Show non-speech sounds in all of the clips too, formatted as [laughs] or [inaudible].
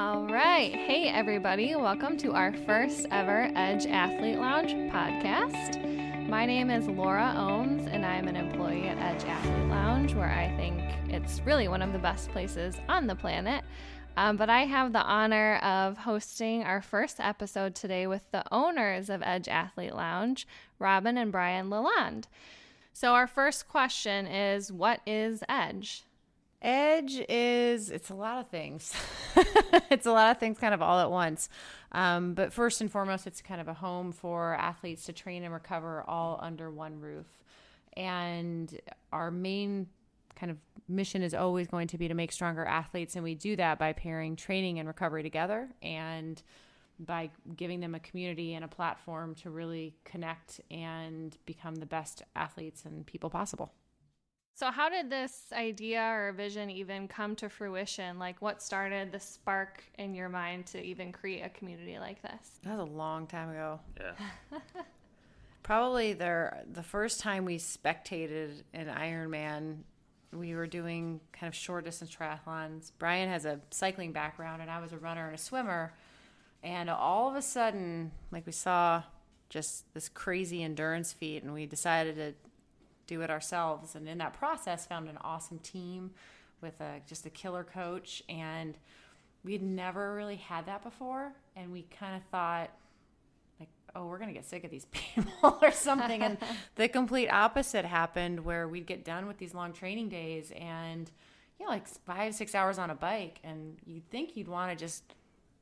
All right. Hey, everybody. Welcome to our first ever Edge Athlete Lounge podcast. My name is Laura Ohms, and I'm an employee at Edge Athlete Lounge, where I think it's really one of the best places on the planet. Um, but I have the honor of hosting our first episode today with the owners of Edge Athlete Lounge, Robyn and Brian Lalonde. So, our first question is What is Edge? Edge is it's a lot of things. [laughs] it's a lot of things kind of all at once. Um, but first and foremost, it's kind of a home for athletes to train and recover all under one roof. And our main kind of mission is always going to be to make stronger athletes, and we do that by pairing training and recovery together and by giving them a community and a platform to really connect and become the best athletes and people possible. So, how did this idea or vision even come to fruition? Like, what started the spark in your mind to even create a community like this? That was a long time ago. Yeah. [laughs] Probably there the first time we spectated an Ironman, we were doing kind of short distance triathlons. Brian has a cycling background, and I was a runner and a swimmer. And all of a sudden, like we saw just this crazy endurance feat, and we decided to do it ourselves. And in that process, found an awesome team with a just a killer coach. And we'd never really had that before. And we kind of thought, like, oh, we're gonna get sick of these [laughs] people or something. and [laughs] the complete opposite happened, where we'd get done with these long training days and you know, like five six hours on a bike, and you'd think you'd want to just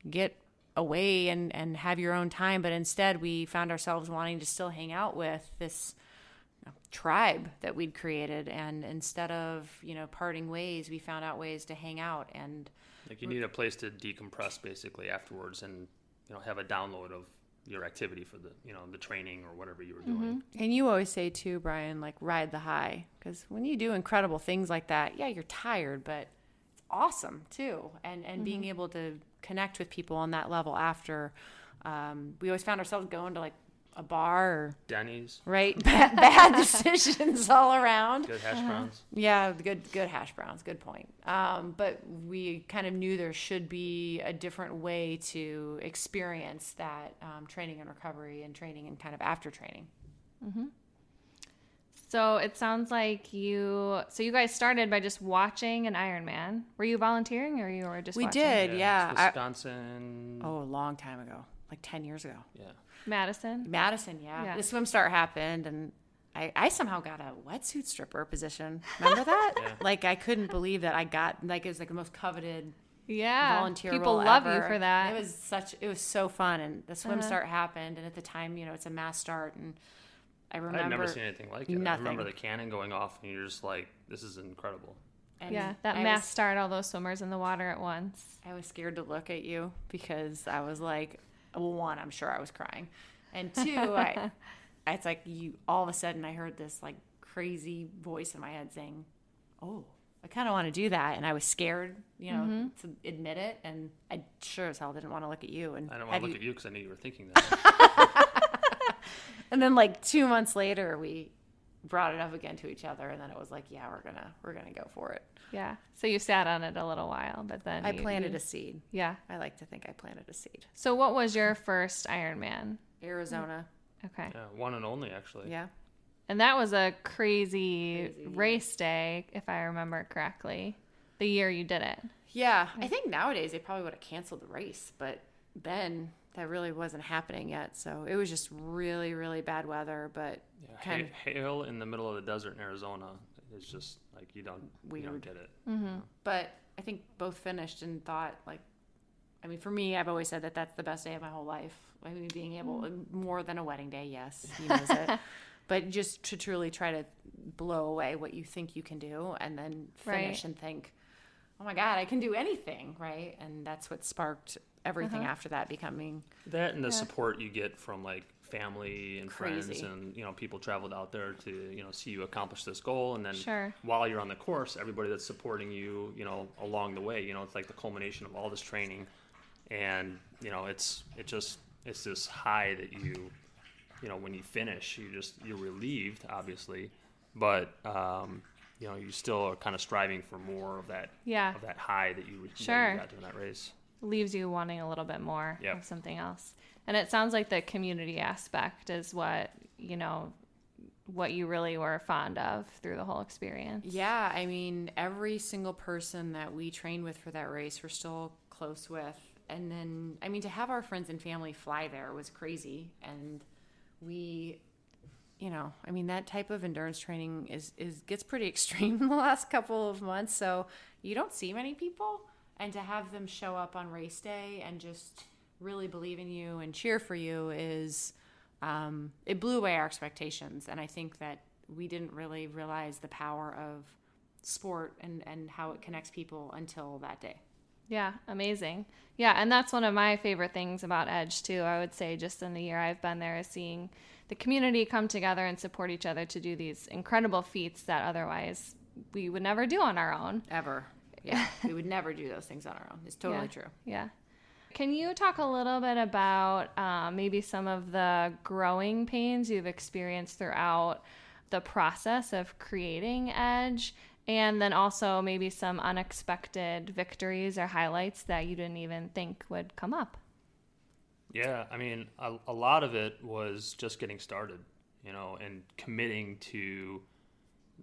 get away and and have your own time but instead we found ourselves wanting to still hang out with this tribe that we'd created and instead of you know parting ways we found out ways to hang out and like you need a place to decompress basically afterwards and you know have a download of your activity for the you know the training or whatever you were doing mm-hmm. and you always say too brian like ride the high because when you do incredible things like that yeah you're tired but it's awesome too and and mm-hmm. being able to connect with people on that level after um, we always found ourselves going to like a bar or Denny's. Right, [laughs] bad, bad decisions [laughs] all around. Good hash browns. Uh-huh. Yeah, good good hash browns. Good point. Um, but we kind of knew there should be a different way to experience that um, training and recovery and training and kind of after training. Mm-hmm. So it sounds like you. So you guys started by just watching an Ironman. Were you volunteering or you were just? We watching? did, yeah. yeah. Wisconsin. I, oh, a long time ago, like ten years ago. Yeah. Madison. Madison, yeah. yeah. The swim start happened, and I, I somehow got a wetsuit stripper position. Remember that? [laughs] yeah. Like I couldn't believe that I got like it was like the most coveted. Yeah, volunteer people love ever. you for that. It was such. It was so fun, and the swim uh-huh. start happened, and at the time, you know, it's a mass start, and I remember. I've never seen anything like it. Nothing. I remember the cannon going off, and you're just like, "This is incredible." And yeah, that I mass was, start, all those swimmers in the water at once. I was scared to look at you because I was like, well, one, I'm sure I was crying. And two, I, [laughs] it's like you all of a sudden I heard this like crazy voice in my head saying, "Oh, I kind of want to do that," and I was scared, you know, mm-hmm. to admit it, and I sure as hell didn't want to look at you. And I don't want to look you... at you because I knew you were thinking [laughs] that. and then like two months later, we brought it up again to each other, and then it was like, "Yeah, we're gonna we're gonna go for it." Yeah. So you sat on it a little while, but then I you, planted you... a seed. Yeah. I like to think I planted a seed. So what was your first Ironman? Arizona. Okay. Yeah, one and only actually. Yeah. And that was a crazy, crazy race day, if I remember correctly, the year you did it. Yeah, I think nowadays they probably would have canceled the race, but then that really wasn't happening yet. So it was just really, really bad weather. But yeah, kind of hail in the middle of the desert in Arizona is just like you don't Weird. you don't get it. Mm-hmm. But I think both finished and thought like, I mean, for me, I've always said that that's the best day of my whole life. I mean, being able mm. more than a wedding day, yes, he knows it. [laughs] But just to truly try to blow away what you think you can do, and then finish right. and think, "Oh my God, I can do anything!" Right? And that's what sparked everything uh-huh. after that becoming that, and the yeah. support you get from like family and Crazy. friends and you know people traveled out there to you know see you accomplish this goal and then sure. while you're on the course everybody that's supporting you you know along the way you know it's like the culmination of all this training and you know it's it just it's this high that you you know when you finish you just you're relieved obviously but um, you know you still are kind of striving for more of that yeah of that high that you, sure. that you got during that race leaves you wanting a little bit more Yep. of something else. And it sounds like the community aspect is what, you know, what you really were fond of through the whole experience. Yeah, I mean, every single person that we trained with for that race, we're still close with. And then, I mean, to have our friends and family fly there was crazy. And we, you know, I mean, that type of endurance training is, is gets pretty [laughs] extreme in the last couple of months. So you don't see many people. And to have them show up on race day and just really believe in you and cheer for you is, um, it blew away our expectations. And I think that we didn't really realize the power of sport and, and how it connects people until that day. Yeah, amazing. Yeah, and that's one of my favorite things about Edge too. I would say just in the year I've been there is seeing the community come together and support each other to do these incredible feats that otherwise we would never do on our own. Ever. Yeah. we would never do those things on our own. It's totally Yeah. true. Yeah. Can you talk a little bit about um, maybe some of the growing pains you've experienced throughout the process of creating Edge? And then also maybe some unexpected victories or highlights that you didn't even think would come up. Yeah, I mean, a, a lot of it was just getting started, you know, and committing to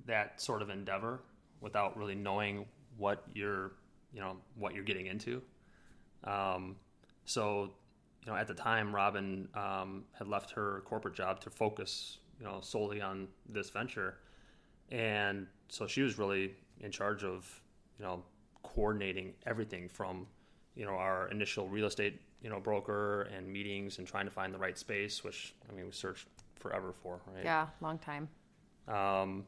that sort of endeavor without really knowing what you're, you know, what you're getting into. Um, so, you know, at the time, Robyn um, had left her corporate job to focus, you know, solely on this venture, and so she was really in charge of, you know, coordinating everything from, you know, our initial real estate, you know, broker and meetings and trying to find the right space, which I mean, we searched forever for, right? Yeah, long time. Um,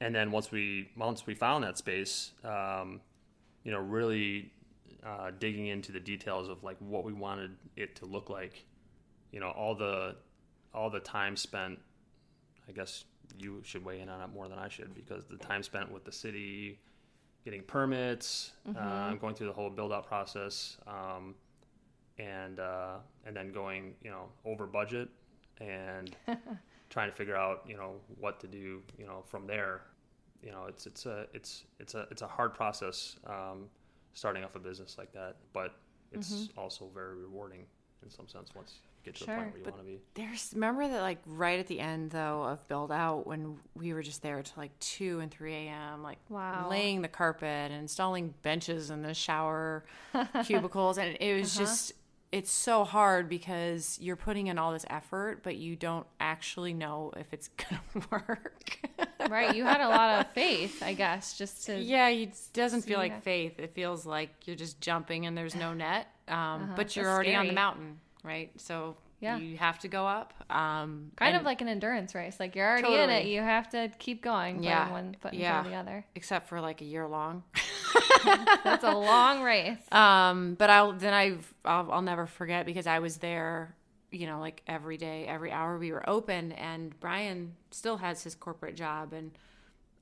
and then once we once we found that space, um, you know, really uh, digging into the details of like what we wanted it to look like, you know, all the all the time spent. I guess you should weigh in on it more than I should because the time spent with the city, getting permits, uh, going through the whole build out process, um, and uh, and then going you know over budget and [laughs] trying to figure out you know what to do you know from there. You know it's it's a it's it's a it's a hard process um, starting off a business like that but it's also very rewarding in some sense once get to Sure, the point where you but- want to be There's remember that like right at the end though of build out when we were just there till like two and three a.m. like Wow. laying the carpet and installing benches in the shower [laughs] cubicles and it was just it's so hard because you're putting in all this effort but you don't actually know if it's [laughs] gonna work. Right? You had a lot of faith, I guess, just to. yeah, it doesn't feel like that. faith. It feels like you're just jumping and there's no net. Um, but you're already on the mountain, right? So Yeah. you have to go up. Um, Kind of like an endurance race. Like you're already in it. You have to keep going. Yeah. One foot in Yeah. front of the other. except for like a year long. [laughs] That's a long race. Um, but I'll then I've I'll, I'll never forget because I was there, you know, like every day, every hour we were open, and Brian still has his corporate job, and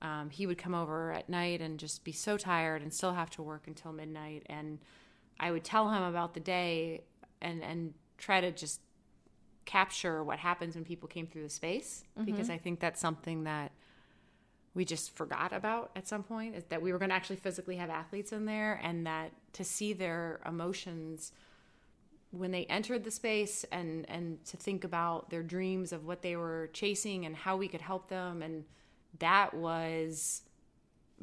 um, he would come over at night and just be so tired and still have to work until midnight, and I would tell him about the day and and try to just capture what happens when people came through the space mm-hmm. because I think that's something that we just forgot about at some point is that we were going to actually physically have athletes in there and that to see their emotions when they entered the space and and to think about their dreams of what they were chasing and how we could help them and that was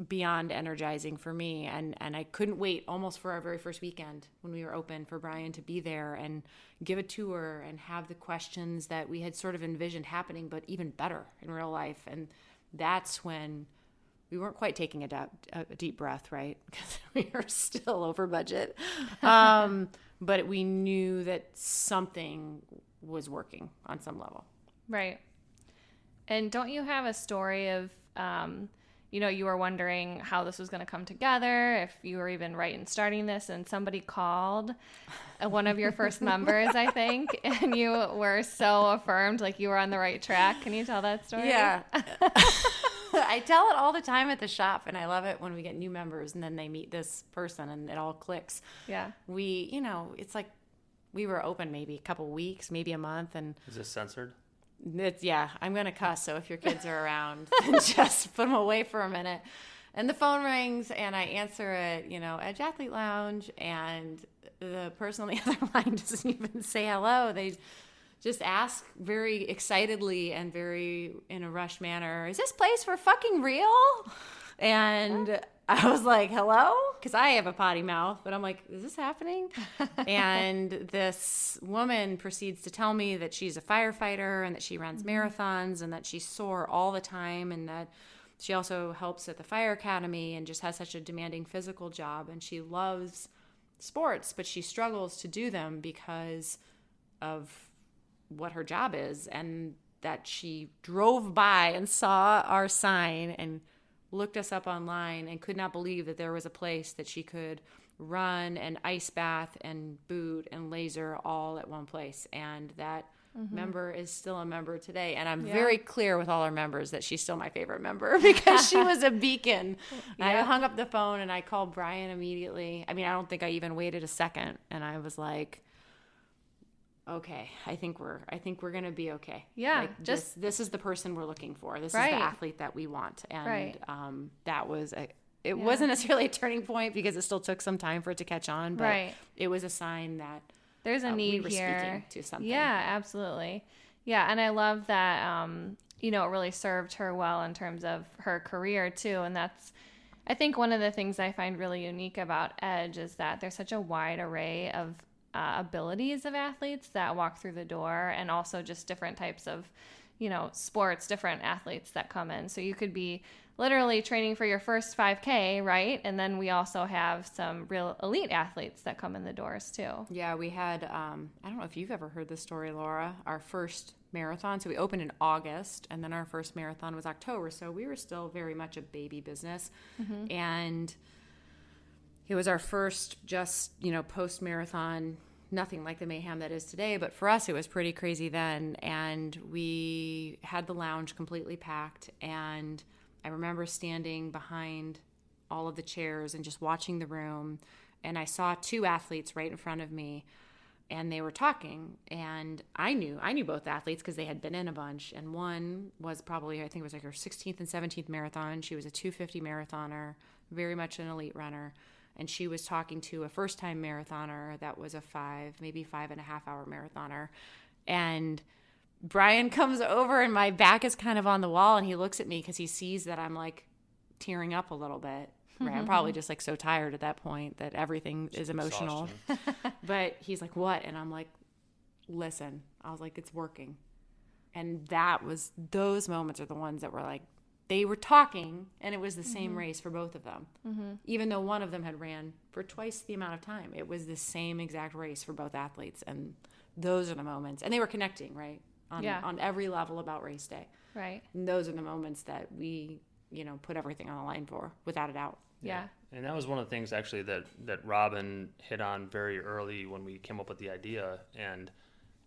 beyond energizing for me. And and I couldn't wait almost for our very first weekend when we were open for Brian to be there and give a tour and have the questions that we had sort of envisioned happening but even better in real life. And that's when we weren't quite taking a, da- a deep breath right? [laughs] Because we were still over budget. [laughs] Um, but we knew that something was working on some level. Right. And don't you have a story of, um, you know, you were wondering how this was going to come together, if you were even right in starting this, and somebody called one of your first [laughs] members, I think, and you were so affirmed, like you were on the right track. Can you tell that story? Yeah. [laughs] I tell it all the time at the shop, and I love it when we get new members and then they meet this person and it all clicks. Yeah. We, you know, it's like we were open maybe a couple weeks, maybe a month, and is this censored it's, yeah, I'm going to cuss. So if your kids are around, [laughs] just put them away for a minute. And the phone rings, and I answer it, you know, Edge Athlete Lounge, and the person on the [laughs] other line doesn't even say hello. They just ask very excitedly and very in a rush manner, "Is this place for fucking real?" And I was like, "Hello," because I have a potty mouth, but I'm like, "Is this happening?" [laughs] and this woman proceeds to tell me that she's a firefighter and that she runs mm-hmm. marathons and that she's sore all the time and that she also helps at the fire academy and just has such a demanding physical job. And she loves sports, but she struggles to do them because of what her job is and that she drove by and saw our sign and looked us up online and could not believe that there was a place that she could run and ice bath and boot and laser all at one place. And that mm-hmm. member is still a member today. And i'm Yeah. very clear with all our members that she's still my favorite member [laughs] because she was a beacon. I hung up the phone and i called brian immediately. I mean i don't think i even waited a second. And i was like okay i think we're i think we're gonna be okay Yeah, like, just- this, this is the person we're looking for this Right. is the athlete that we want and Right. um, that was a it Yeah. wasn't [laughs] necessarily a turning point because it still took some time for it to catch on but Right. it was a sign that There's a uh, we need were here. speaking to something Yeah, absolutely. Yeah, and I love that. Um, you know, it really served her well in terms of her career too, and that's. I think one of the things I find really unique about Edge is that there's such a wide array of uh, abilities of athletes that walk through the door, and also just different types of, you know, sports, different athletes that come in. So you could be literally training for your first 5K, right? And then we also have some real elite athletes that come in the doors too. Yeah, we had, um, I don't know if you've ever heard this story, Laura, our first marathon. So we opened in August, and then our first marathon was October. So we were still very much a baby business. And it was our first just, you know, post marathon, nothing like the mayhem that is today. But for us, it was pretty crazy then. And we had the lounge completely packed. And I remember standing behind all of the chairs and just watching the room. And I saw two athletes right in front of me and they were talking and i knew i knew both athletes because they had been in a bunch and one was probably i think it was like her 16th and 17th marathon she was a 250 marathoner very much an elite runner and she was talking to a first time marathoner that was a five maybe five and a half hour marathoner and brian [laughs] comes over and my back is kind of on the wall and he looks at me because he sees that i'm like tearing up a little bit right i'm probably [laughs] just like so tired at that point that everything is emotional [laughs] but he's like, "What?" And I'm like, "Listen." I was like, "It's working." And that was those moments are the ones that were like they were talking and it was the same mm-hmm. race for both of them. Mm-hmm. Even though one of them had ran for twice the amount of time. It was the same exact race for both athletes and those are the moments. And they were connecting, right? On Yeah. on every level about race day. Right. And those are the moments that we, you know, put everything on the line for without a doubt. Yeah. And that was one of the things actually that that Robyn hit on very early when we came up with the idea. And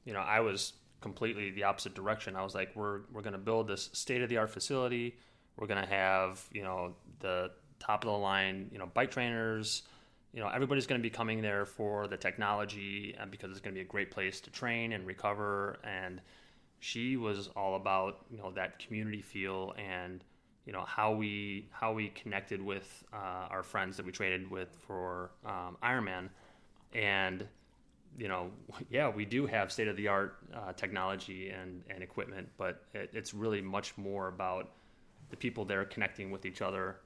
you know, I was completely the opposite direction. I was like, we're we're going to build this state of the art facility. We're going to have you know the top of the line you know bike trainers. You know, everybody's going to be coming there for the technology and because it's going to be a great place to train and recover. And she was all about you know that community feel and you know how we how we connected with uh, our friends that we traded with for um, Ironman, and you know [laughs] yeah we do have state of the art uh, technology and and equipment, but it, it's really much more about the people there connecting with each other,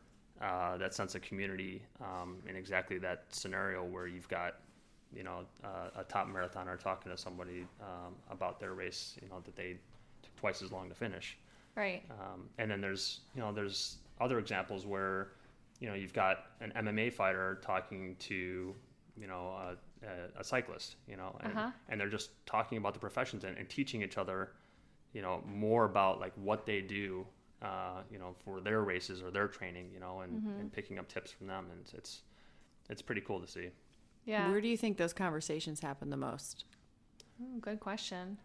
uh, that sense of community, um, in exactly that scenario where you've got you know uh, a top marathoner talking to somebody um, about their race, you know that they took twice as long to finish. Right. Um, and then there's you know there's other examples where you know you've got an MMA fighter talking to you know a, a, a cyclist, you know, and, Uh-huh. and they're just talking about the professions and, and teaching each other, you know, more about like what they do, uh, you know, for their races or their training, you know, and, Mm-hmm. and picking up tips from them, and it's it's pretty cool to see. Yeah. Where do you think those conversations happen the most? Ooh, good question.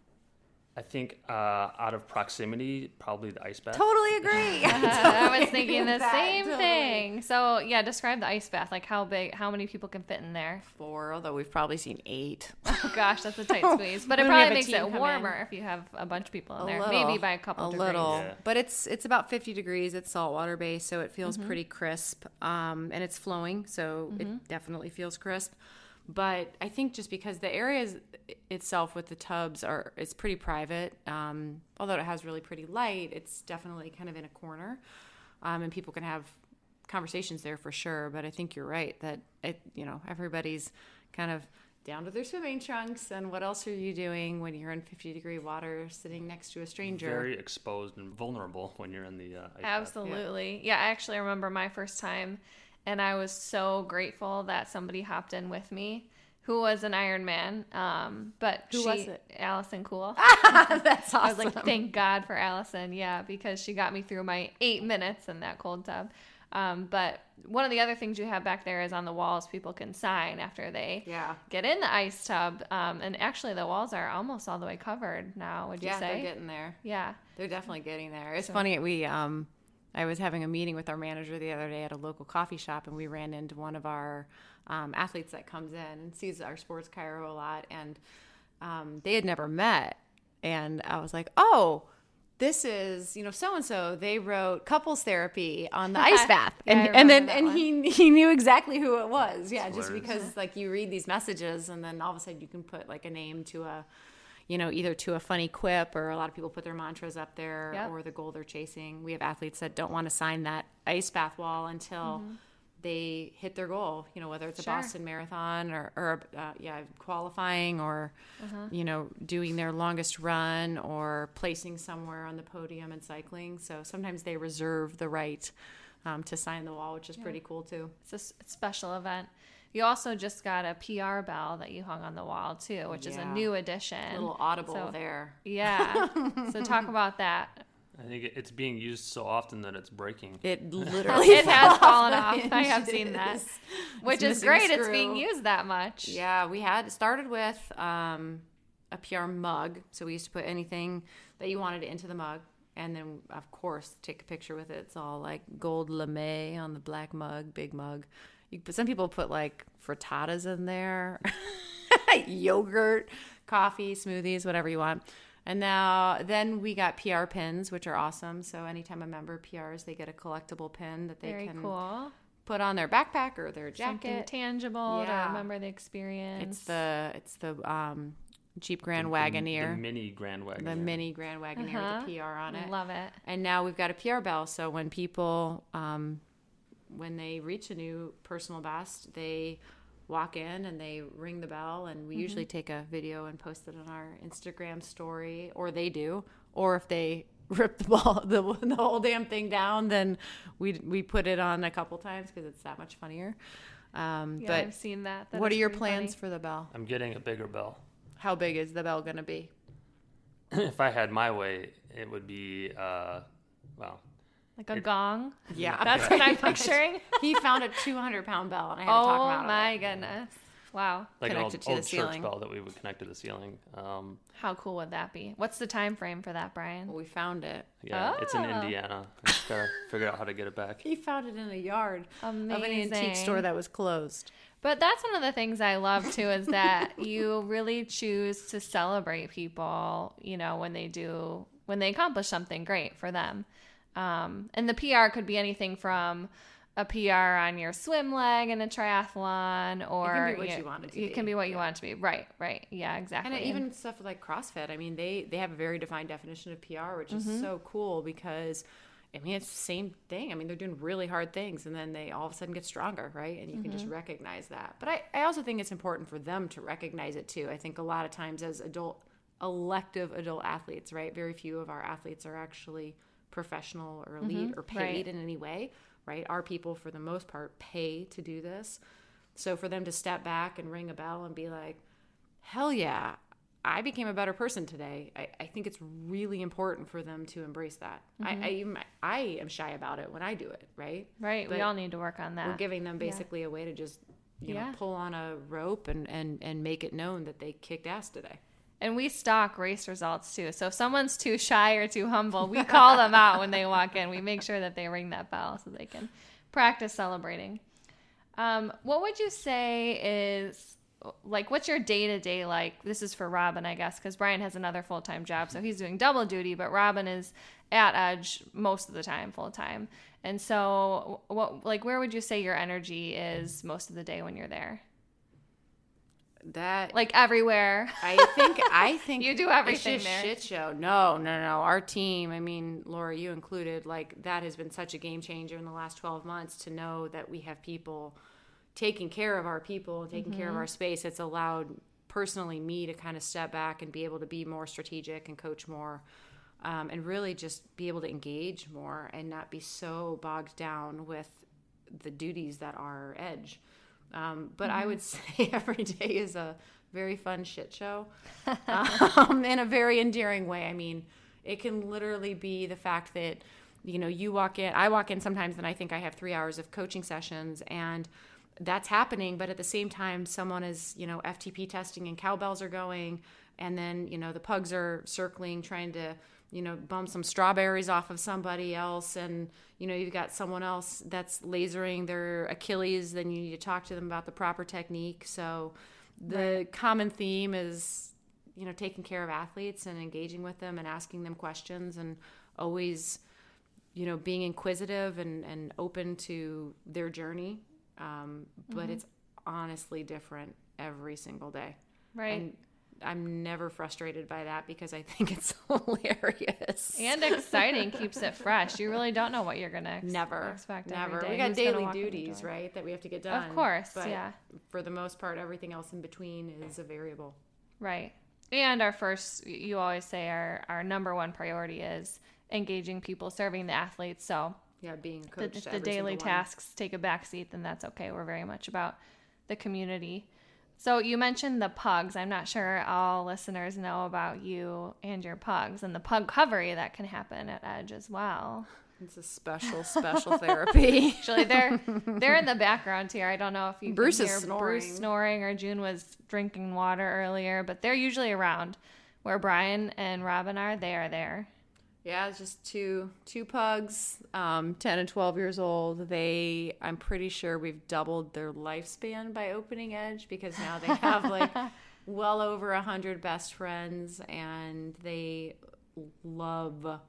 I think uh, out of proximity, probably the ice bath. Totally agree. [laughs] I was thinking [laughs] the That, same totally. thing. So yeah, describe the ice bath. Like how big, how many people can fit in there? Four, although we've probably seen eight. Oh gosh, that's a tight [laughs] squeeze. But it When we have probably makes it come in. warmer if you have a bunch of people in A there. little, Maybe by a couple a degrees. little, Yeah. but it's it's about 50 degrees. It's saltwater based, so it feels Mm-hmm. pretty crisp, um, and it's flowing, so Mm-hmm. it definitely feels crisp. But I think just because the areas itself with the tubs are it's pretty private, um, although it has really pretty light, it's definitely kind of in a corner, um, and people can have conversations there for sure. But I think you're right that it you know everybody's kind of down to their swimming trunks and what else are you doing when you're in 50 degree water sitting next to a stranger Very exposed and vulnerable when you're in the uh, ice bath. Absolutely. Yeah. I actually remember my first time, and I was so grateful that somebody hopped in with me who was an Iron Man. Um, but Who she, was it? Allison Cool. [laughs] That's awesome. I was like, thank God for Allison. Yeah, because she got me through my eight minutes in that cold tub. Um, but one of the other things you have back there is on the walls, people can sign after they yeah. get in the ice tub. Um, and actually, the walls are almost all the way covered now, would you Yeah, say? they're getting there. yeah. They're definitely getting there. It's funny. We, um, I was having a meeting with our manager the other day at a local coffee shop, and we ran into one of our um, athletes that comes in and sees our sports chiro a lot, and um, they had never met. And I was like, oh. This is, you know, so and so. They wrote couples therapy on the ice [laughs] bath, Yeah, and and then and one. he he knew exactly who it was. Yeah, just hilarious. because like you read these messages, and then all of a sudden you can put like a name to a, you know, either to a funny quip or a lot of people put their mantras up there Yep. or the goal they're chasing. We have athletes that don't want to sign that ice bath wall until they hit their goal, you know, whether it's a Mm-hmm. Sure. Boston Marathon or, or uh, yeah, qualifying or, Uh-huh. you know, doing their longest run or placing somewhere on the podium in cycling. So sometimes they reserve the right um, to sign the wall, which is pretty cool too. It's a special event. You also just got a PR bell that you hung on the wall too, which is a new addition. A little audible So- there. Yeah. [laughs] so talk about that. I think it's being used so often that it's breaking. It [laughs] literally It has fell fallen the off. [laughs] I have seen that. Which It's is missing a great. It's being used that much. Yeah, we had started with um, a PR mug. So we used to put anything that you wanted into the mug. And then, of course, take a picture with it. It's all like gold lame on the black mug, big mug. You, but some people put like frittatas in there, [laughs] yogurt, coffee, smoothies, whatever you want. And now, then we got PR pins, which are awesome. So anytime a member PRs, they get a collectible pin that they Very can cool. put on their backpack or their Something jacket. tangible Yeah. to remember the experience. It's the it's the um, Jeep Grand The- Wagoneer, The mini Grand Wagoneer. the, mini Grand Wagoneer Uh-huh. with the PR on it. Love it. And now we've got a PR bell. So when people, um, when they reach a new personal best, they walk in and they ring the bell. And we Mm-hmm. usually take a video and post it on our Instagram story, or they do. Or if they [laughs] rip the ball, [laughs] the, the whole damn thing down, then we we put it on a couple times because it's that much funnier. Um, Yeah, but I've seen that. That what are your plans funny. for the bell? I'm getting a bigger bell. How big is the bell going to be? [clears throat] if I had my way, it would be, uh, well, Like a It- gong? Yeah, That's what I'm [laughs] picturing. he found a 200 pound bell, and I had to talk him Oh out of my goodness. Wow. like an old, Connected to old the church ceiling. bell that we would connect to the ceiling. Um, How cool would that be? What's the time frame for that, Brian? We found it. yeah, it's in Oh. Indiana. I just gotta [laughs] figure out how to get it back. He found it in a yard Amazing. of an antique store that was closed. But that's one of the things I love too is that [laughs] you really choose to celebrate people, you know, when they do when they accomplish something great for them. Um, and the PR could be anything from a PR on your swim leg in a triathlon, or it can be what know, you want it to be. It be. can be what you want it to be. Right, right. Yeah, exactly. And even stuff like CrossFit. I mean, they they have a very defined definition of PR, which is so cool because. I mean, it's the same thing. I mean, they're doing really hard things and then they all of a sudden get stronger, right? And you can just recognize that. But I, I also think it's important for them to recognize it too. I think a lot of times as adult, elective adult athletes, right? Very few of our athletes are actually professional or mm-hmm. elite or paid Right. in any way, right? Our people, for the most part, pay to do this. So for them to step back and ring a bell and be like, hell yeah, I became a better person today. I, I think it's really important for them to embrace that. I, mm-hmm. I, am- I am shy about it when I do it, right? right, we all need to work on that. We're giving them basically a way to just, you Yeah. know, pull on a rope and, and, and make it known that they kicked ass today. And we stock race results too. So if someone's too shy or too humble, we call them out when they walk in. We make sure that they ring that bell so they can practice celebrating. Um, what would you say is like what's your day to day like? This is for Robyn, I guess, because Brian has another full time job, so he's doing double duty. But Robyn is at Edge most of the time, full time. And so, what like where would you say your energy is most of the day when you're there? That Like everywhere. I think I [laughs] think You do it's everything just there. Shit show. No, no, no. Our team. I mean, Laura, you included. Like that has been such a game changer in the last twelve months to know that we have people taking care of our people taking care of our space. It's allowed personally me to kind of step back and be able to be more strategic and coach more. Um, and really just be able to engage more and not be so bogged down with the duties that are edge. Um, but I would [laughs] say every day is a very fun shit show [laughs] um, in a very endearing way. I mean, it can literally be the fact that, you know, you walk in, I walk in sometimes and I think I have three hours of coaching sessions and that's happening. But at the same time, someone is, you know, FTP testing and cowbells are going. And then, you know, the pugs are circling, trying to, you know, bum some strawberries off of somebody else. And, you know, you've got someone else that's lasering their Achilles. Then you need to talk to them about the proper technique. So the common theme is, you know, taking care of athletes and engaging with them and asking them questions and always, you know, being inquisitive and, and open to their journey. Um, but it's honestly different every single day. Right. And I'm never frustrated by that because I think it's [laughs] hilarious. And exciting keeps it fresh. You really don't know what you're gonna ex- never expect. Never. We got Who's daily walk in the duties, right? That we have to get done. Of course, But yeah. For the most part, everything else in between is a variable. Right. And our first, you always say our our number one priority is engaging people, serving the athletes. So Yeah, being a the, the daily tasks take a back seat, then that's okay. We're very much about the community. So you mentioned the pugs. I'm not sure all listeners know about you and your pugs and the pug covery that can happen at Edge as well. It's a special, special therapy. [laughs] Actually, they're they're in the background here. I don't know if you can Bruce is hear snoring. Bruce snoring or June was drinking water earlier, but they're usually around where Brian and Robyn are. They are there. Yeah, it's just two two pugs, um, ten and twelve years old. They, I'm pretty sure we've doubled their lifespan by opening Edge because now they have like [laughs] well over a hundred best friends, and they love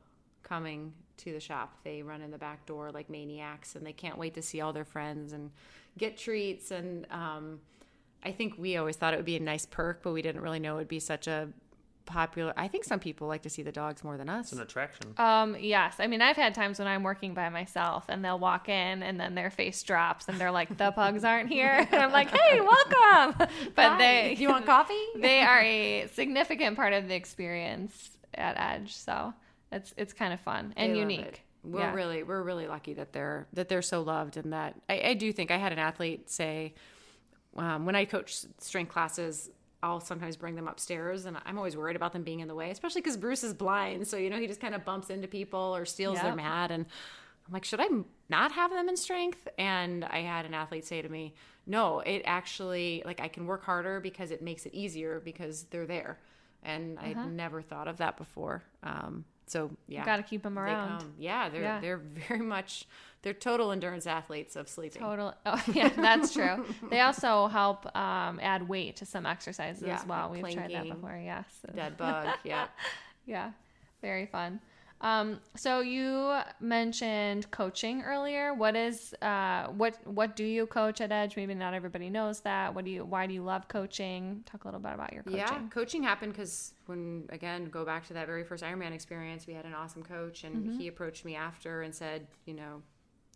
coming to the shop. They run in the back door like maniacs, and they can't wait to see all their friends and get treats. And um, I think we always thought it would be a nice perk, but we didn't really know it would be such a popular. I think some people like to see the dogs more than us. It's an attraction. Um, yes. I mean, I've had times when I'm working by myself and they'll walk in and then their face drops and they're like, the pugs aren't here. [laughs] And I'm like, hey, [laughs] welcome. But Hi, [laughs] they, do you want coffee? they are a significant part of the experience at Edge. So it's, it's kind of fun and They love unique. it. We're Yeah. really we're really lucky that they're that they're so loved and that I, I do think I had an athlete say um, when I coach strength classes I'll sometimes bring them upstairs and I'm always worried about them being in the way especially because Bruce is blind so you know he just kind of bumps into people or steals their mat and I'm like should I not have them in strength and I had an athlete say to me no it actually like I can work harder because it makes it easier because they're there and Uh-huh. I'd never thought of that before um, so yeah Got to keep them around. come. Yeah, they're Yeah. they're very [laughs] much they're total endurance athletes of sleeping. Total. Oh, [laughs] yeah, that's true. they also help um, add weight to some exercises Yeah, as well. We've tried that before. Yes. Dead bug. [laughs] Yeah. Yeah, very fun. Um, so you mentioned coaching earlier. What is uh, what what do you coach at Edge? Maybe not everybody knows that. What do you? Why do you love coaching? Talk a little bit about your coaching. Yeah, coaching happened because when again go back to that very first Ironman experience, we had an awesome coach, and Mm-hmm. he approached me after and said, you know,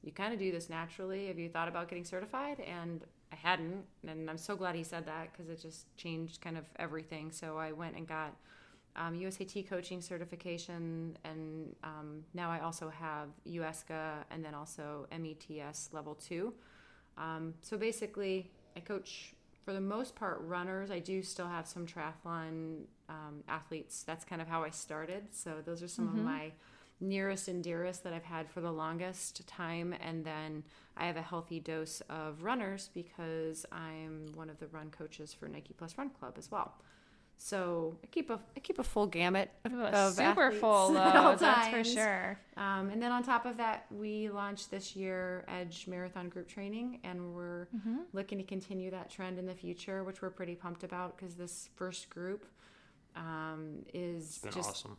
you kind of do this naturally. Have you thought about getting certified? And I hadn't, and I'm so glad he said that because it just changed kind of everything. So I went and got um, USAT coaching certification, and um, now I also have USCA and then also METS level two. Um, so basically, I coach for the most part runners. I do still have some triathlon um, athletes. That's kind of how I started. So those are some of my nearest and dearest that I've had for the longest time. And then I have a healthy dose of runners because I'm one of the run coaches for Nike Plus Run Club as well. So I keep a I keep a full gamut of, Ooh, of super athletes [laughs] full at all load, that's for sure. Um, and then on top of that, we launched this year Edge Marathon Group Training, and we're Mm-hmm. looking to continue that trend in the future, which we're pretty pumped about because this first group um, is It's been just awesome.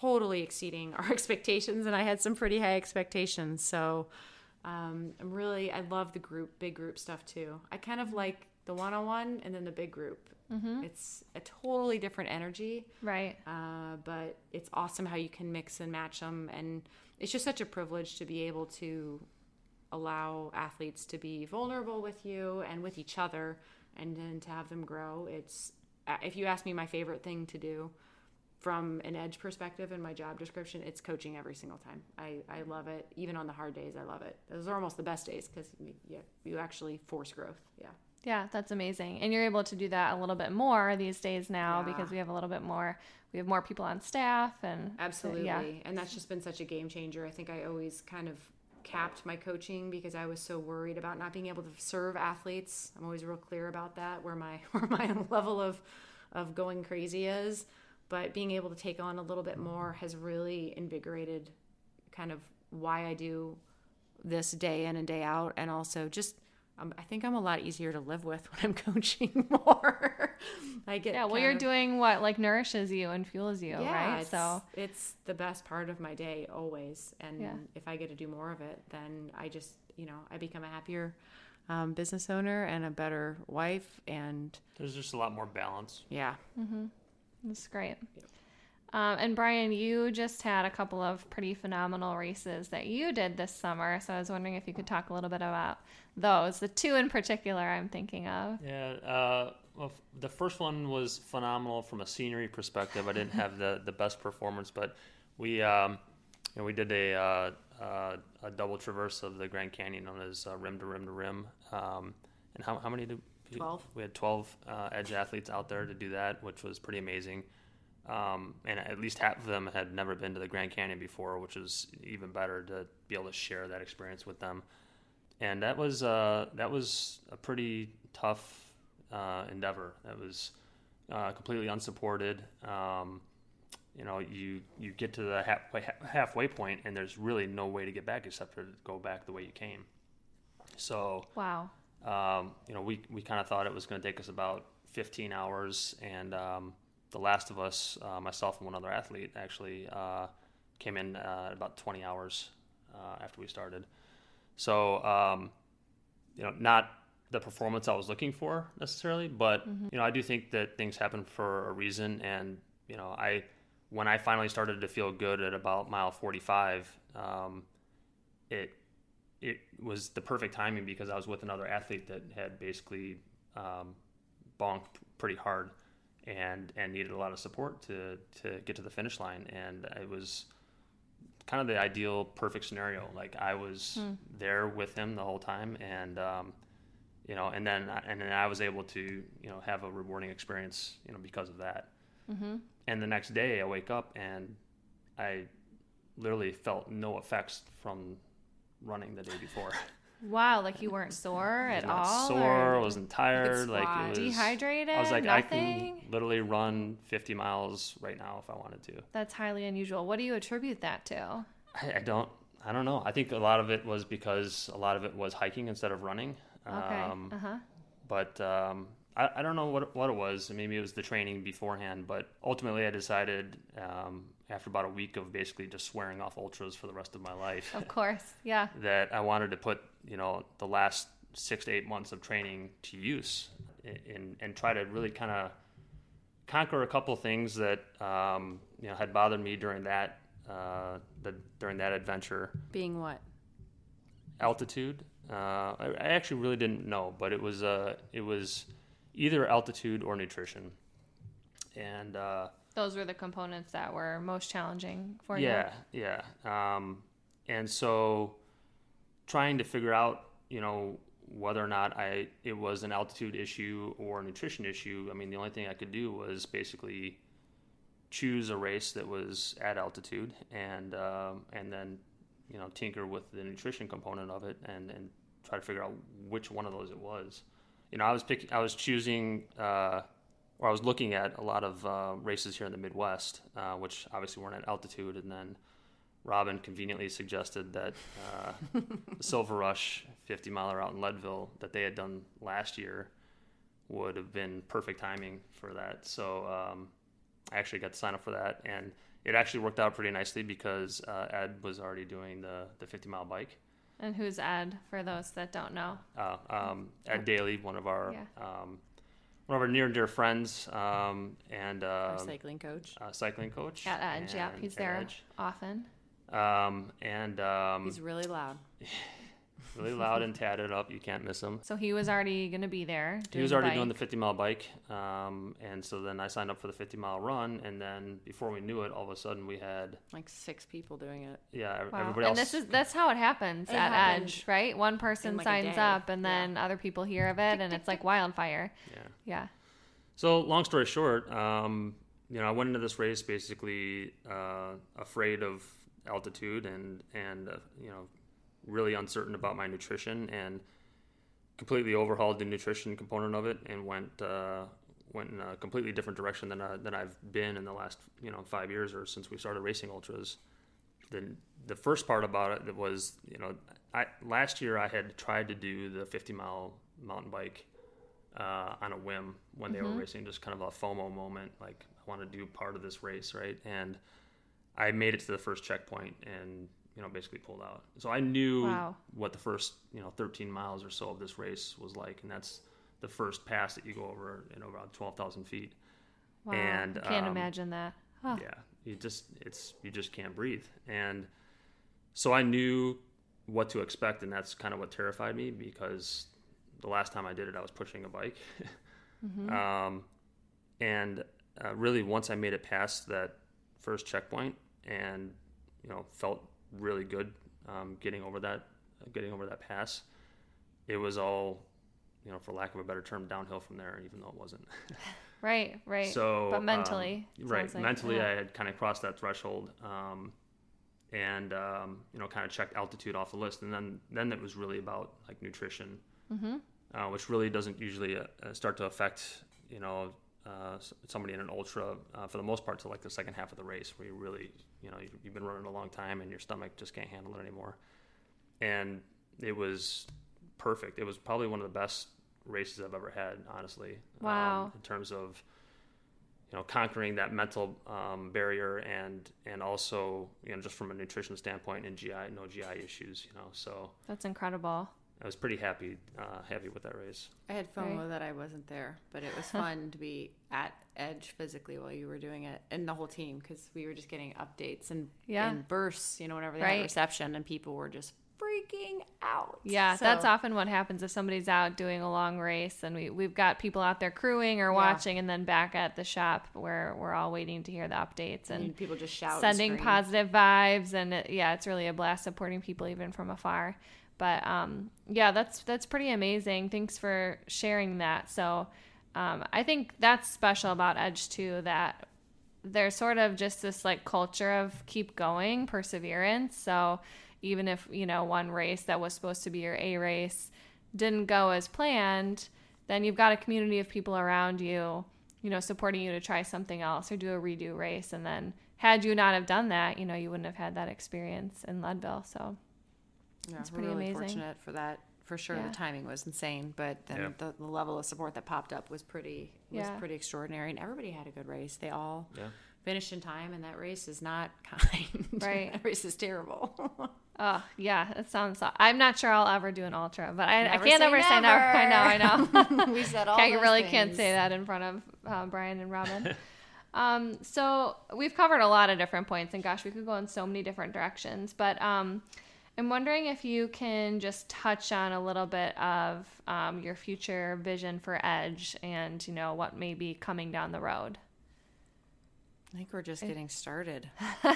Totally exceeding [laughs] our expectations, and I had some pretty high expectations. So um, I'm really, I love the group, big group stuff too. I kind of like the one-on-one and then the big group. Mm-hmm. It's a totally different energy Right. uh, but it's awesome how you can mix and match them and it's just such a privilege to be able to allow athletes to be vulnerable with you and with each other and then to have them grow it's uh, if you ask me my favorite thing to do from an edge perspective in my job description it's coaching every single time i, I love it even on the hard days i love it those are almost the best days because you, you actually force growth yeah Yeah, that's amazing. And you're able to do that a little bit more these days now Yeah. because we have a little bit more we have more people on staff and Absolutely. Yeah. And that's just been such a game changer. I think I always kind of capped my coaching because I was so worried about not being able to serve athletes. I'm always real clear about that where my [laughs] where my [laughs] level of of going crazy is, but being able to take on a little bit more has really invigorated kind of why I do this day in and day out and also just um, I think I'm a lot easier to live with [laughs] when I'm coaching [laughs] more. I get Yeah, well you're of- doing what like nourishes you and fuels you, right? it's, So it's the best part of my day always, and Yeah. if I get to do more of it, then I just you know I become a happier um, business owner and a better wife, and There's just a lot more balance. yeah, That's great. Um, and Brian, you just had a couple of pretty phenomenal races that you did this summer. So I was wondering if you could talk a little bit about those. The two in particular I'm thinking of. Yeah. Uh, well, the first one was phenomenal from a scenery perspective. I didn't have the, the best performance, but we um, you know, we did a uh, uh, a double traverse of the Grand Canyon known as uh, rim to rim to rim. Um, and how, how many did we- 12. We had 12 uh, edge athletes out there to do that, which was pretty amazing. Um, and at least half of them had never been to the Grand Canyon before, which was even better to be able to share that experience with them. And that was uh, that was a pretty tough uh, endeavor. That was uh, completely unsupported. Um, you know, you you get to the halfway halfway point, and there's really no way to get back except to go back the way you came. So Wow. Um, you know, we, we kind of thought it was going to take us about 15 hours, and um, the last of us, uh, myself and one other athlete, actually uh, came in uh, about 20 hours uh, after we started. So, um, you know, not the performance I was looking for necessarily, but you know, I do think that things happen for a reason, and you know, I when I finally started to feel good at about mile 45, um, it it was the perfect timing because I was with another athlete that had basically um, bonked pretty hard and and needed a lot of support to to get to the finish line, and it was kind of the ideal perfect scenario. Like I was there with him the whole time, and um, you know, and then and then I was able to you know have a rewarding experience, you know, because of that. Mm-hmm. And the next day, I wake up and I literally felt no effects from running the day before. Wow, like you weren't sore [laughs] at not all? sore. or I wasn't tired. Like it was dehydrated? I was like, I can literally run 50 miles right now if I wanted to. That's highly unusual. What do you attribute that to? I, I don't. I don't know. I think a lot of it was because a lot of it was hiking instead of running. Okay. Um, uh huh. but um, I, I don't know what what it was. Maybe it was the training beforehand. But ultimately, I decided um, after about a week of basically just swearing off ultras for the rest of my life Of course. Yeah. [laughs] that I wanted to put you know the last six to eight months of training to use and and try to really kind of conquer a couple things that um, you know had bothered me during that uh, the, during that adventure. being what? Altitude. Uh, I, I actually really didn't know, but it was uh, it was either altitude or nutrition, and uh, Those were the components that were most challenging for you. yeah, yeah. Um, and so trying to figure out, you know, whether or not I it was an altitude issue or a nutrition issue. I mean, the only thing I could do was basically choose a race that was at altitude and um, and then you know tinker with the nutrition component of it and and try to figure out which one of those it was. You know, I was picking, I was choosing uh, or I was looking at a lot of uh, races here in the Midwest, uh, which obviously weren't at altitude, and then Robyn conveniently suggested that uh, the Silver Rush 50 miler out in Leadville that they had done last year would have been perfect timing for that. So um, I actually got to sign up for that, and it actually worked out pretty nicely because uh, Ed was already doing the the 50 mile bike. And who's Ed for those that don't know? Uh, um, Ed Daly, one of our Yeah. um, one of our near and dear friends, um, and Our um, cycling coach. uh, cycling coach At Edge, yeah, he's there Edge. often. Um, and um, He's really loud. [laughs] really loud and tatted up. You can't miss him. So he was already going to be there. He was the already doing the 50 mile bike, um, and so then I signed up for the 50 mile run, and then before we knew it, all of a sudden we had Like six people doing it. yeah Wow. everybody else. and this is that's how it happens It at happened Edge, right? One person like signs up, and Yeah. then other people hear of it, and it's like wildfire. yeah. Yeah. So long story short, um, you know, I went into this race basically uh, afraid of altitude and and uh, you know really uncertain about my nutrition and completely overhauled the nutrition component of it and went uh, went in a completely different direction than I, than I've been in the last you know five years or since we started racing ultras. The the first part about it was you know I last year I had tried to do the 50 mile mountain bike uh, on a whim when they were racing, just kind of a FOMO moment, like I want to do part of this race, right? And I made it to the first checkpoint and you know basically pulled out. So I knew Wow. what the first you know 13 miles or so of this race was like, and that's the first pass that you go over in about 12,000 feet. Wow. And, I can't um, imagine that. Oh, Yeah, you just it's you just can't breathe, and so I knew what to expect, and that's kind of what terrified me because the last time I did it, I was pushing a bike, [laughs] um, and uh, really once I made it past that first checkpoint, and you know felt really good um, getting over that getting over that pass, it was all you know for lack of a better term downhill from there, even though it wasn't. [laughs] Right, right. So, but um, mentally, right? like, mentally, yeah. I had kind of crossed that threshold, um, and um, you know, kind of checked altitude off the list, and then then it was really about like nutrition, Mm-hmm. uh, which really doesn't usually uh, start to affect you know uh, somebody in an ultra uh, for the most part to like the second half of the race, where you really you know you- you've been running a long time and your stomach just can't handle it anymore, and it was perfect. It was probably one of the best races I've ever had, honestly. Wow. Um, in terms of you know conquering that mental um, barrier and and also you know just from a nutrition standpoint and GI no GI issues. You know, so That's incredible. I was pretty happy uh, happy with that race. I had FOMO Right. that I wasn't there, but it was [laughs] fun to be at Edge physically while you were doing it, and the whole team because we were just getting updates and Yeah. and bursts, you know, whenever they Right. had reception, and people were just freaking out. Yeah, So- that's often what happens if somebody's out doing a long race and we, we've got people out there crewing or watching and then back at the shop where we're all waiting to hear the updates and and people just shout, sending scream. positive vibes and it, yeah it's really a blast supporting people even from afar but um, yeah that's that's pretty amazing. Thanks for sharing that. So um, i think that's special about edge too that there's sort of just this like culture of keep going perseverance. So even if you know one race that was supposed to be your a race didn't go as planned then you've got a community of people around you you know supporting you to try something else or do a redo race. And then had you not have done that you know you wouldn't have had that experience in leadville. So Yeah, It's we're pretty really amazing. fortunate for that. For sure, Yeah. the timing was insane, but then Yeah. the, the level of support that popped up was pretty was Yeah. pretty extraordinary, and everybody had a good race. They all Yeah. finished in time, and that race is not [laughs] kind. Right. that race is terrible. [laughs] oh yeah it sounds i'm not sure i'll ever do an ultra but i, I can't say ever say never i know i know [laughs] we said all. Okay, you those really can't say that in front of uh, Brian and Robyn. um, so we've covered a lot of different points, and gosh, we could go in so many different directions. But um, I'm wondering if you can just touch on a little bit of um, your future vision for Edge, and you know what may be coming down the road. I think we're just getting started.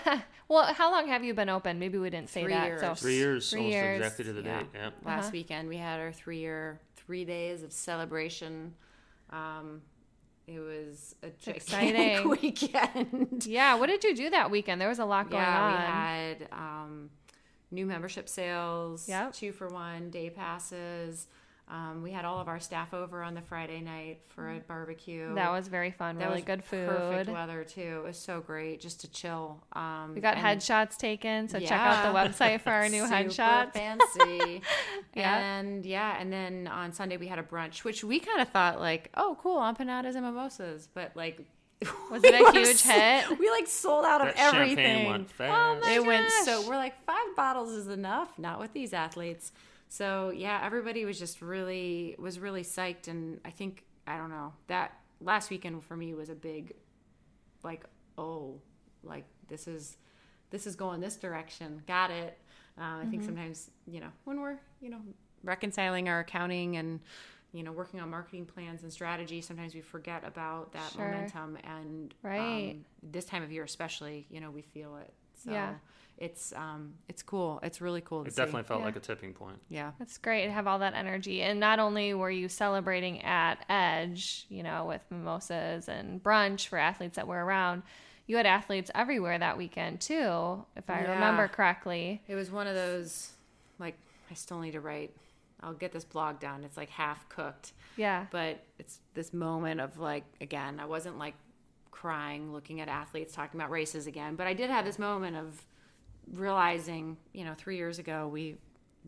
[laughs] well, how long have you been open? Maybe we didn't say Three that. years. So Three years, Three almost years, exactly to the yeah. date. Yeah. Last Uh-huh. weekend we had our three year, three days of celebration. Um, it was a gigantic Exciting. [laughs] weekend. yeah, what did you do that weekend? There was a lot going yeah, on. we had um, new membership sales, Yep. two for one day passes, Um, we had all of our staff over on the Friday night for a barbecue. That was very fun. That really was good food. Perfect weather too. It was so great just to chill. Um, We got headshots taken, so check out the website for our [laughs] new headshots. Fancy. [laughs] Yeah. And yeah, and then on Sunday we had a brunch, which we kind of thought like, oh, cool, empanadas and mimosas, but like. [laughs] Was we it a were huge hit? We like sold out of That everything. champagne went fast. Oh my it went so we're like five bottles is enough not with these athletes so yeah everybody was just really was really psyched and i think i don't know that last weekend for me was a big like oh like this is this is going this direction got it uh, i Mm-hmm. think sometimes you know when we're you know reconciling our accounting and you know working on marketing plans and strategy sometimes we forget about that Sure. momentum and Right. um, this time of year especially you know we feel it so Yeah. it's um it's cool it's really cool to It see. definitely felt Yeah. like a tipping point. yeah That's great to have all that energy. And not only were you celebrating at Edge, you know, with mimosas and brunch for athletes that were around, you had athletes everywhere that weekend too, if I Yeah. remember correctly. it was one of those like i still need to write i'll get this blog done. it's like half cooked Yeah. but it's this moment of like again i wasn't like crying looking at athletes talking about races again but i did have this moment of realizing you know three years ago we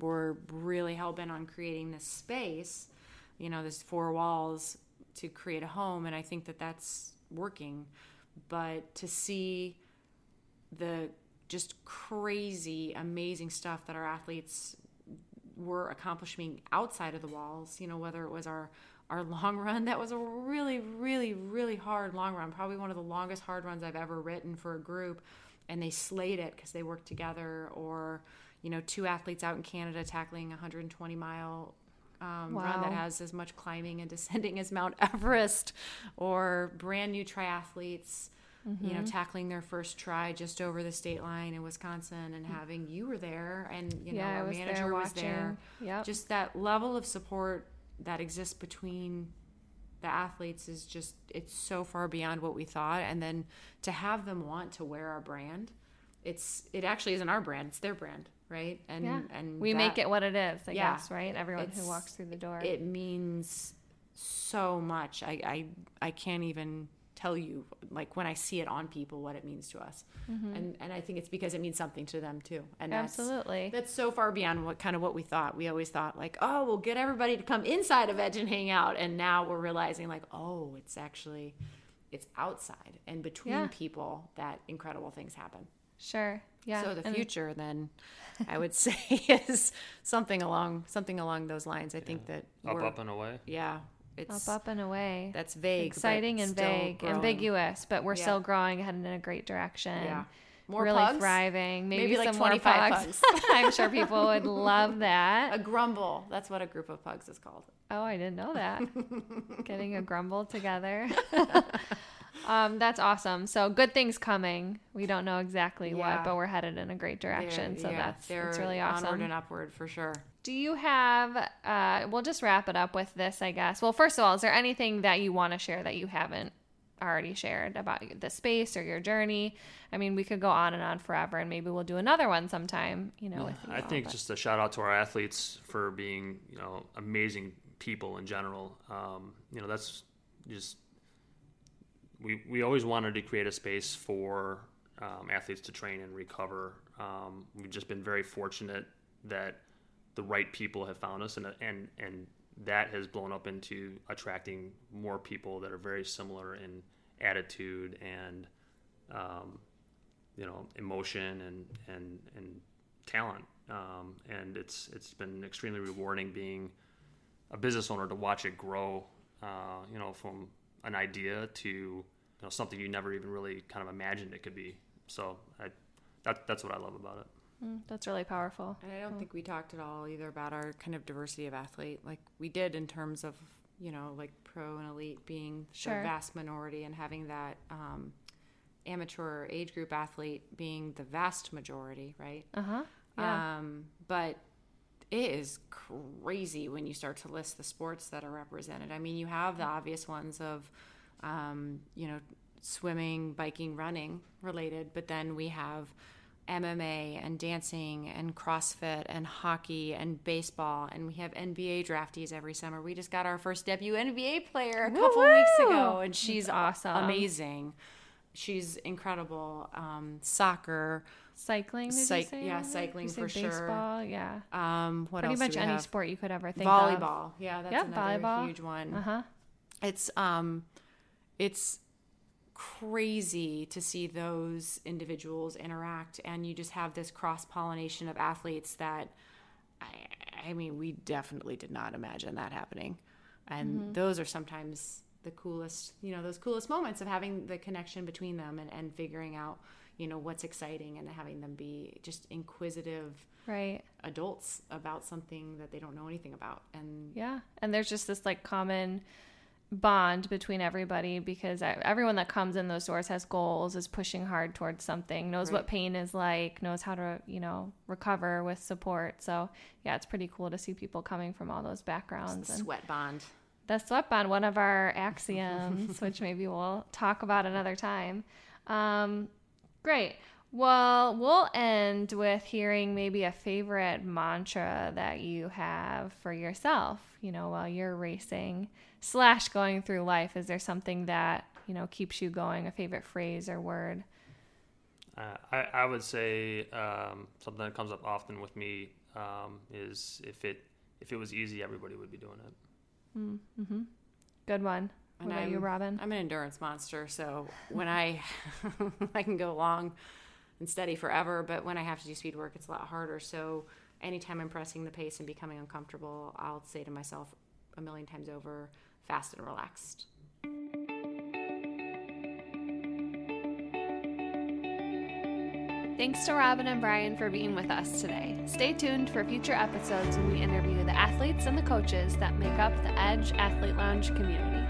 were really hell-bent on creating this space you know this four walls to create a home and i think that that's working but to see the just crazy amazing stuff that our athletes were accomplishing outside of the walls you know whether it was our our [laughs] long run that was a really really really hard long run probably one of the longest hard runs i've ever written for a group and they slayed it because they worked together or you know two athletes out in canada tackling a 120 mile um, run that has as much climbing and [laughs] descending as mount everest or brand new triathletes you know mm-hmm. tackling their first try just over the state line in wisconsin and having you were there and you know yeah, our was manager there was there Yep. just that level of support that exists between the athletes is just it's so far beyond what we thought and then to have them want to wear our brand it's it actually isn't our brand it's their brand right and yeah. and we make it what it is, I Yeah. guess, right? Everyone who walks through the door. it means so much I, I i can't even tell you like when i see it on people what it means to us mm-hmm. and and i think it's because it means something to them too and that's Absolutely. that's so far beyond what kind of what we thought. We always thought like, oh, we'll get everybody to come inside of Edge and hang out, and now we're realizing like, oh, it's actually it's outside and between Yeah. people that incredible things happen. Sure. Yeah. So the and- future then, [laughs] I would say, [laughs] is something along something along those lines. I think that Up, we're, up, and away. yeah, it's up, up, and away. that's vague, Exciting and vague, growing. ambiguous, but we're Yeah. still growing, heading in a great direction. Yeah, more really pugs? thriving. Maybe, Maybe like some more 25 pugs. [laughs] I'm sure people would love [laughs] that. A grumble. That's what a group of pugs is called. Oh, I didn't know that. [laughs] Getting a grumble together. um, that's awesome. So good things coming. We don't know exactly Yeah. what, but we're headed in a great direction. They're- so yeah, that's that's really onward awesome. and upward for sure. Do you have? Uh, we'll just wrap it up with this, I guess. Well, first of all, is there anything that you want to share that you haven't already shared about the space or your journey? I mean, we could go on and on forever, and maybe we'll do another one sometime. You know, with you I all, think but- just a shout out to our athletes for being, you know, amazing people in general. Um, you know, that's just we we always wanted to create a space for um, athletes to train and recover. Um, we've just been very fortunate that the right people have found us, and and and that has blown up into attracting more people that are very similar in attitude and um, you know emotion and and and talent. Um, and it's it's been extremely rewarding being a business owner to watch it grow uh, you know from an idea to you know something you never even really kind of imagined it could be. So I that, that's what I love about it Mm, that's really powerful. And I don't think we talked at all either about our kind of diversity of athlete, like we did in terms of, you know, like pro and elite being Sure. the vast minority and having that um, amateur age group athlete being the vast majority, right? Uh huh. Yeah. Um, but it is crazy when you start to list the sports that are represented. I mean, you have the obvious ones of, um, you know, swimming, biking, running related, but then we have MMA and dancing and CrossFit and hockey and baseball and we have NBA draftees every summer. We just got our first debut NBA player a couple Woo-woo! weeks ago and she's That's awesome. amazing. She's incredible. Um, soccer, Cycling, did Cyc- you say? yeah, cycling for sure. baseball? Yeah. um, what Pretty else much do we any have? sport you could ever think of. volleyball. Yeah, that's Yep, another volleyball. huge one. Uh huh. It's um it's crazy to see those individuals interact and you just have this cross pollination of athletes that I, I mean we definitely did not imagine that happening and mm-hmm. those are sometimes the coolest you know those coolest moments of having the connection between them and, and figuring out you know what's exciting and having them be just inquisitive Right. adults about something that they don't know anything about and Yeah. And there's just this like common bond between everybody because everyone that comes in those doors has goals, is pushing hard towards something, knows what pain is like, knows how to, you know, recover with support. So, yeah, it's pretty cool to see people coming from all those backgrounds. And sweat bond the sweat bond, one of our axioms, [laughs] which maybe we'll talk about another time. Um, great. Well, we'll end with hearing maybe a favorite mantra that you have for yourself, you know, while you're racing slash going through life. Is there something that, you know, keeps you going, a favorite phrase or word? Uh, I, I would say um, something that comes up often with me um, is if it if it was easy, everybody would be doing it. Mm-hmm. Good one. What And about you, I'm- Robyn? I'm an endurance monster, so when I [laughs] I can go long and steady forever, but when I have to do speed work, it's a lot harder. So anytime I'm pressing the pace and becoming uncomfortable, I'll say to myself a million times over, fast and relaxed. Thanks to Robyn and Brian for being with us today. Stay tuned for future episodes when we interview the athletes and the coaches that make up the Edge Athlete Lounge community.